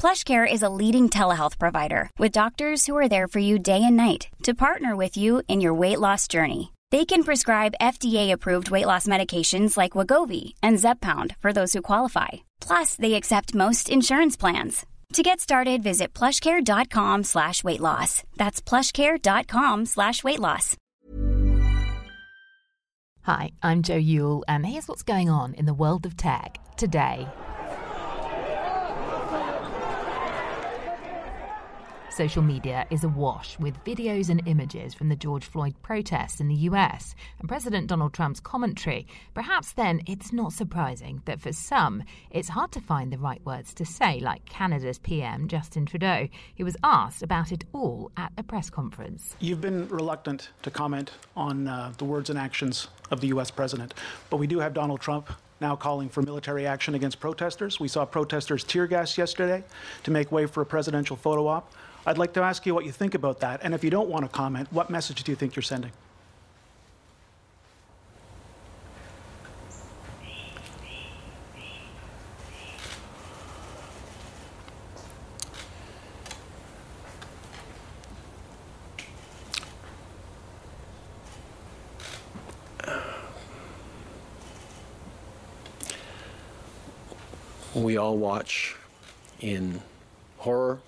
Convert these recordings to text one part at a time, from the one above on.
PlushCare is a leading telehealth provider with doctors who are there for you day and night to partner with you in your weight loss journey. They can prescribe FDA-approved weight loss medications like Wegovy and Zepbound for those who qualify. Plus, they accept most insurance plans. To get started, visit plushcare.com slash weight loss. That's plushcare.com slash weight loss. Hi, I'm Joe Yule, and here's what's going on in the world of tech today. Social media is awash with videos and images from the George Floyd protests in the US and President Donald Trump's commentary. Perhaps then it's not surprising that for some it's hard to find the right words to say, like Canada's PM Justin Trudeau, who was asked about it all at a press conference. You've been reluctant to comment on uh, the words and actions of the US president, but we do have Donald Trump now calling for military action against protesters. We saw protesters tear gas yesterday to make way for a presidential photo op. I'd like to ask you what you think about that. And if you don't want to comment, what message do you think you're sending? We all watch in horror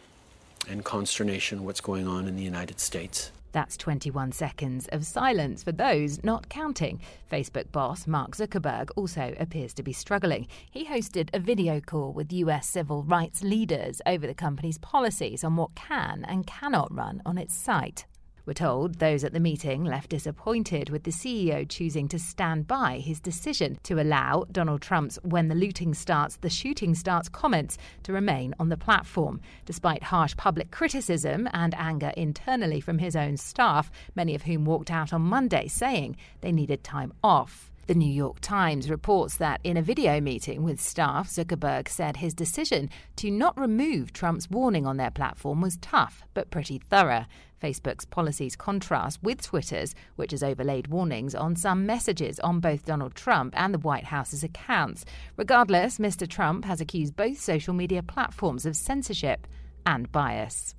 and consternation what's going on in the United States. That's 21 seconds of silence for those not counting. Facebook boss Mark Zuckerberg also appears to be struggling. He hosted a video call with US civil rights leaders over the company's policies on what can and cannot run on its site. We're told those at the meeting left disappointed with the CEO choosing to stand by his decision to allow Donald Trump's when the looting starts, the shooting starts comments to remain on the platform. Despite harsh public criticism and anger internally from his own staff, many of whom walked out on Monday saying they needed time off. The New York Times reports that in a video meeting with staff, Zuckerberg said his decision to not remove Trump's warning on their platform was tough but pretty thorough. Facebook's policies contrast with Twitter's, which has overlaid warnings on some messages on both Donald Trump and the White House's accounts. Regardless, Mr. Trump has accused both social media platforms of censorship and bias.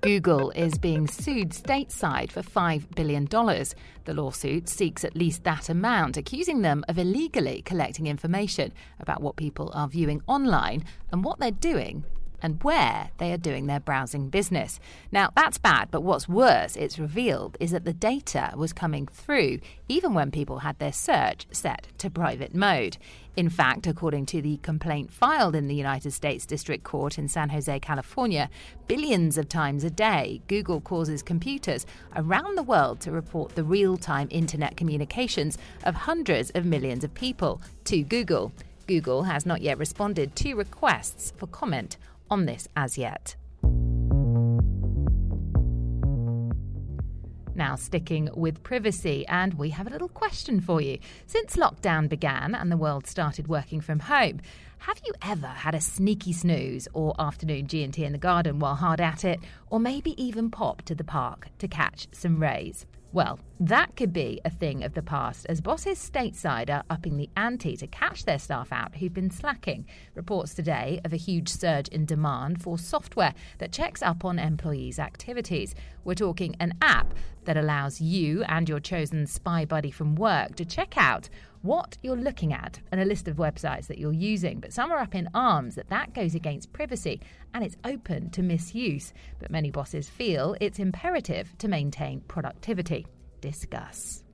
Google is being sued stateside for $5 billion. The lawsuit seeks at least that amount, accusing them of illegally collecting information about what people are viewing online and what they're doing and where they are doing their browsing business. Now, that's bad, but what's worse, it's revealed, is that the data was coming through even when people had their search set to private mode. In fact, according to the complaint filed in the United States District Court in San Jose, California, billions of times a day, Google causes computers around the world to report the real time internet communications of hundreds of millions of people to Google. Google has not yet responded to requests for comment on this as yet. Now, sticking with privacy, and we have a little question for you. Since lockdown began and the world started working from home, have you ever had a sneaky snooze or afternoon G&T in the garden while hard at it, or maybe even popped to the park to catch some rays? Well, that could be a thing of the past as bosses stateside are upping the ante to catch their staff out who've been slacking. Reports today of a huge surge in demand for software that checks up on employees' activities. We're talking an app that allows you and your chosen spy buddy from work to check out what you're looking at and a list of websites that you're using. But some are up in arms that that goes against privacy and it's open to misuse. But many bosses feel it's imperative to maintain productivity. Discuss.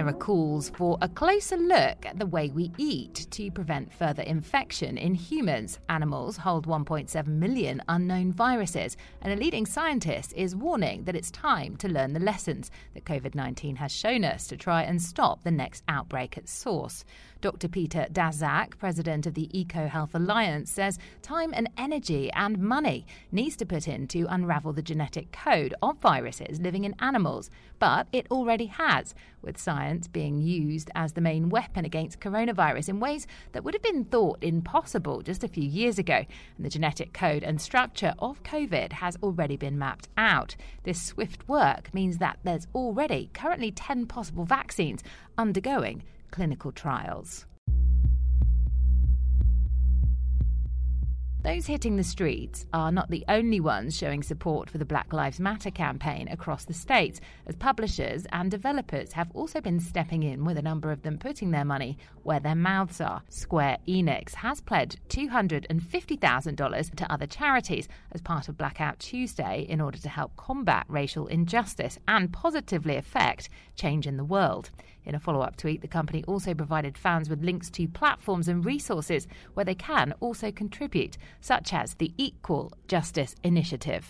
There are calls for a closer look at the way we eat to prevent further infection in humans. Animals hold 1.7 million unknown viruses, and a leading scientist is warning that it's time to learn the lessons that COVID 19 has shown us to try and stop the next outbreak at source. Dr. Peter Daszak, president of the Eco Health Alliance, says time and energy and money needs to put in to unravel the genetic code of viruses living in animals, but it already has, with science being used as the main weapon against coronavirus in ways that would have been thought impossible just a few years ago. And the genetic code and structure of COVID has already been mapped out. This swift work means that there's already currently 10 possible vaccines undergoing clinical trials. Those hitting the streets are not the only ones showing support for the Black Lives Matter campaign across the state, as publishers and developers have also been stepping in, with a number of them putting their money where their mouths are. Square Enix has pledged $250,000 to other charities as part of Blackout Tuesday in order to help combat racial injustice and positively affect change in the world. In a follow up tweet, the company also provided fans with links to platforms and resources where they can also contribute, such as the Equal Justice Initiative.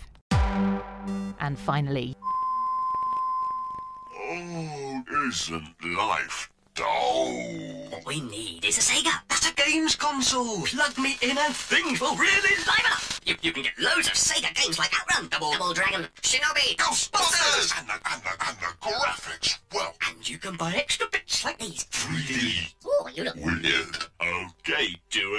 And finally, Oh, isn't life dull? What we need is a Sega. That's a games console. Plug me in and things will really liven up. You, you can get loads of Sega games like Outrun, Double, Double Dragon, Shinobi, Ghostbusters! And the, and the, and the graphics, well, and you can buy extra bits like these. 3D. Oh, you look Weird.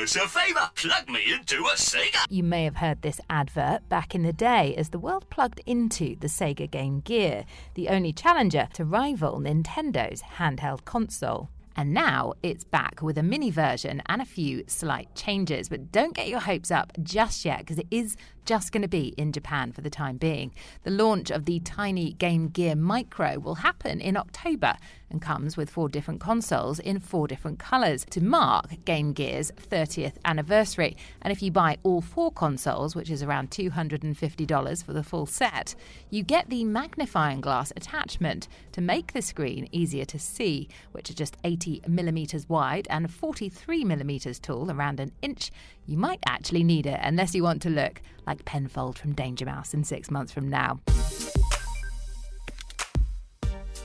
Us a favour. Plug me into a Sega. You may have heard this advert back in the day as the world plugged into the Sega Game Gear, the only challenger to rival Nintendo's handheld console. And now it's back with a mini version and a few slight changes. But don't get your hopes up just yet because it is just going to be in Japan for the time being. The launch of the tiny Game Gear Micro will happen in October and comes with four different consoles in four different colours to mark Game Gear's 30th anniversary. And if you buy all four consoles, which is around $250 for the full set, you get the magnifying glass attachment to make the screen easier to see, which are just 80 millimeters wide and 43 millimeters tall, around an inch. You might actually need it unless you want to look like Penfold from Danger Mouse in six months from now.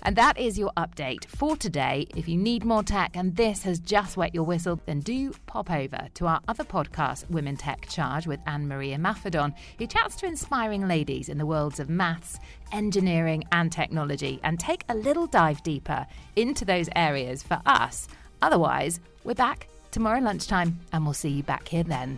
And that is your update for today. If you need more tech and this has just wet your whistle, then do pop over to our other podcast, Women Tech Charge, with Anne-Marie Imafidon, who chats to inspiring ladies in the worlds of maths, engineering, and technology, and take a little dive deeper into those areas for us. Otherwise, we're back tomorrow lunchtime, and we'll see you back here then.